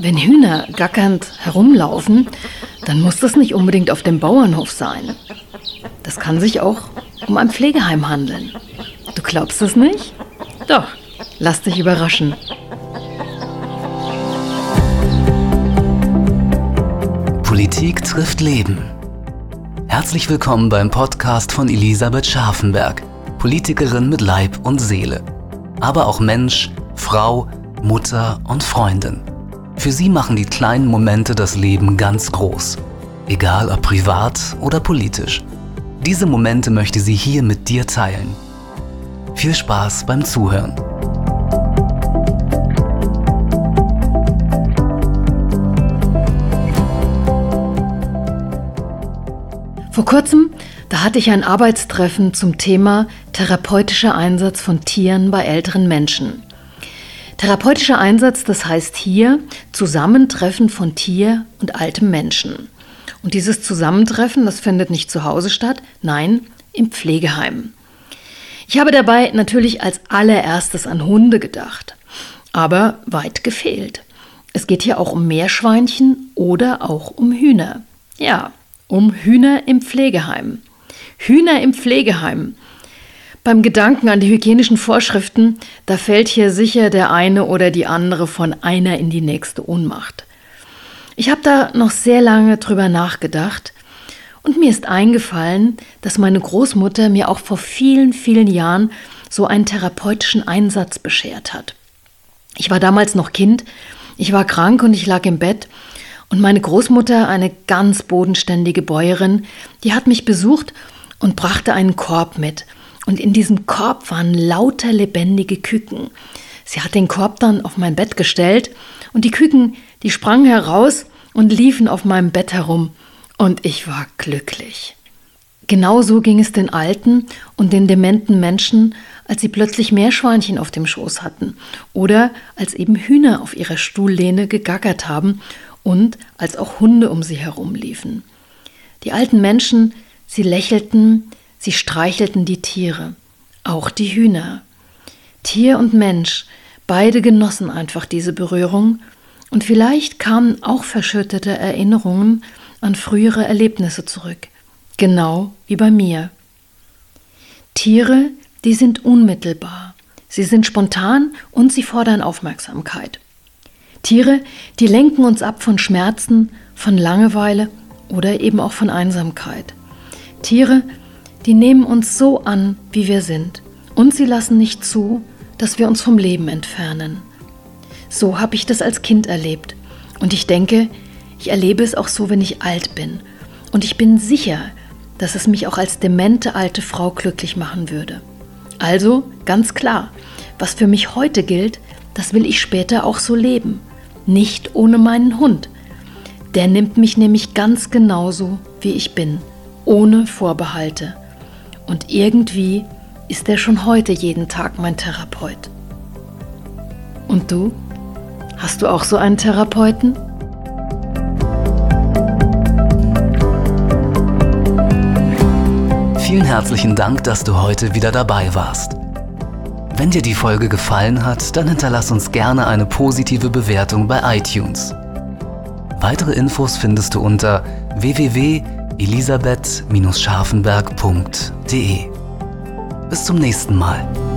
Wenn Hühner gackernd herumlaufen, dann muss das nicht unbedingt auf dem Bauernhof sein. Das kann sich auch um ein Pflegeheim handeln. Du glaubst es nicht? Doch, lass dich überraschen. Politik trifft Leben. Herzlich willkommen beim Podcast von Elisabeth Scharfenberg, Politikerin mit Leib und Seele, aber auch Mensch, Frau, Mutter und Freundin. Für sie machen die kleinen Momente das Leben ganz groß, egal ob privat oder politisch. Diese Momente möchte sie hier mit dir teilen. Viel Spaß beim Zuhören. Vor kurzem, da hatte ich ein Arbeitstreffen zum Thema therapeutischer Einsatz von Tieren bei älteren Menschen. Therapeutischer Einsatz, das heißt hier Zusammentreffen von Tier und altem Menschen. Und dieses Zusammentreffen, das findet nicht zu Hause statt, nein, im Pflegeheim. Ich habe dabei natürlich als allererstes an Hunde gedacht, aber weit gefehlt. Es geht hier auch um Meerschweinchen oder auch um Hühner. Ja, um Hühner im Pflegeheim. Hühner im Pflegeheim. Beim Gedanken an die hygienischen Vorschriften, da fällt hier sicher der eine oder die andere von einer in die nächste Ohnmacht. Ich habe da noch sehr lange drüber nachgedacht und mir ist eingefallen, dass meine Großmutter mir auch vor vielen, vielen Jahren so einen therapeutischen Einsatz beschert hat. Ich war damals noch Kind, ich war krank und ich lag im Bett und meine Großmutter, eine ganz bodenständige Bäuerin, die hat mich besucht und brachte einen Korb mit – und in diesem Korb waren lauter lebendige Küken. Sie hat den Korb dann auf mein Bett gestellt und die Küken, die sprangen heraus und liefen auf meinem Bett herum und ich war glücklich. Genauso ging es den alten und den dementen Menschen, als sie plötzlich Meerschweinchen auf dem Schoß hatten oder als eben Hühner auf ihrer Stuhllehne gegackert haben und als auch Hunde um sie herumliefen. Die alten Menschen, sie lächelten, Sie streichelten die Tiere, auch die Hühner. Tier und Mensch, beide genossen einfach diese Berührung, und vielleicht kamen auch verschüttete Erinnerungen an frühere Erlebnisse zurück, genau wie bei mir. Tiere, die sind unmittelbar, sie sind spontan und sie fordern Aufmerksamkeit. Tiere, die lenken uns ab von Schmerzen, von Langeweile oder eben auch von Einsamkeit. Tiere, die nehmen uns so an, wie wir sind. Und sie lassen nicht zu, dass wir uns vom Leben entfernen. So habe ich das als Kind erlebt. Und ich denke, ich erlebe es auch so, wenn ich alt bin. Und ich bin sicher, dass es mich auch als demente alte Frau glücklich machen würde. Also, ganz klar, was für mich heute gilt, das will ich später auch so leben. Nicht ohne meinen Hund. Der nimmt mich nämlich ganz genauso, wie ich bin, ohne Vorbehalte. Und irgendwie ist er schon heute jeden Tag mein Therapeut. Und du? Hast du auch so einen Therapeuten? Vielen herzlichen Dank, dass du heute wieder dabei warst. Wenn dir die Folge gefallen hat, dann hinterlass uns gerne eine positive Bewertung bei iTunes. Weitere Infos findest du unter www.de elisabeth-scharfenberg.de. Bis zum nächsten Mal.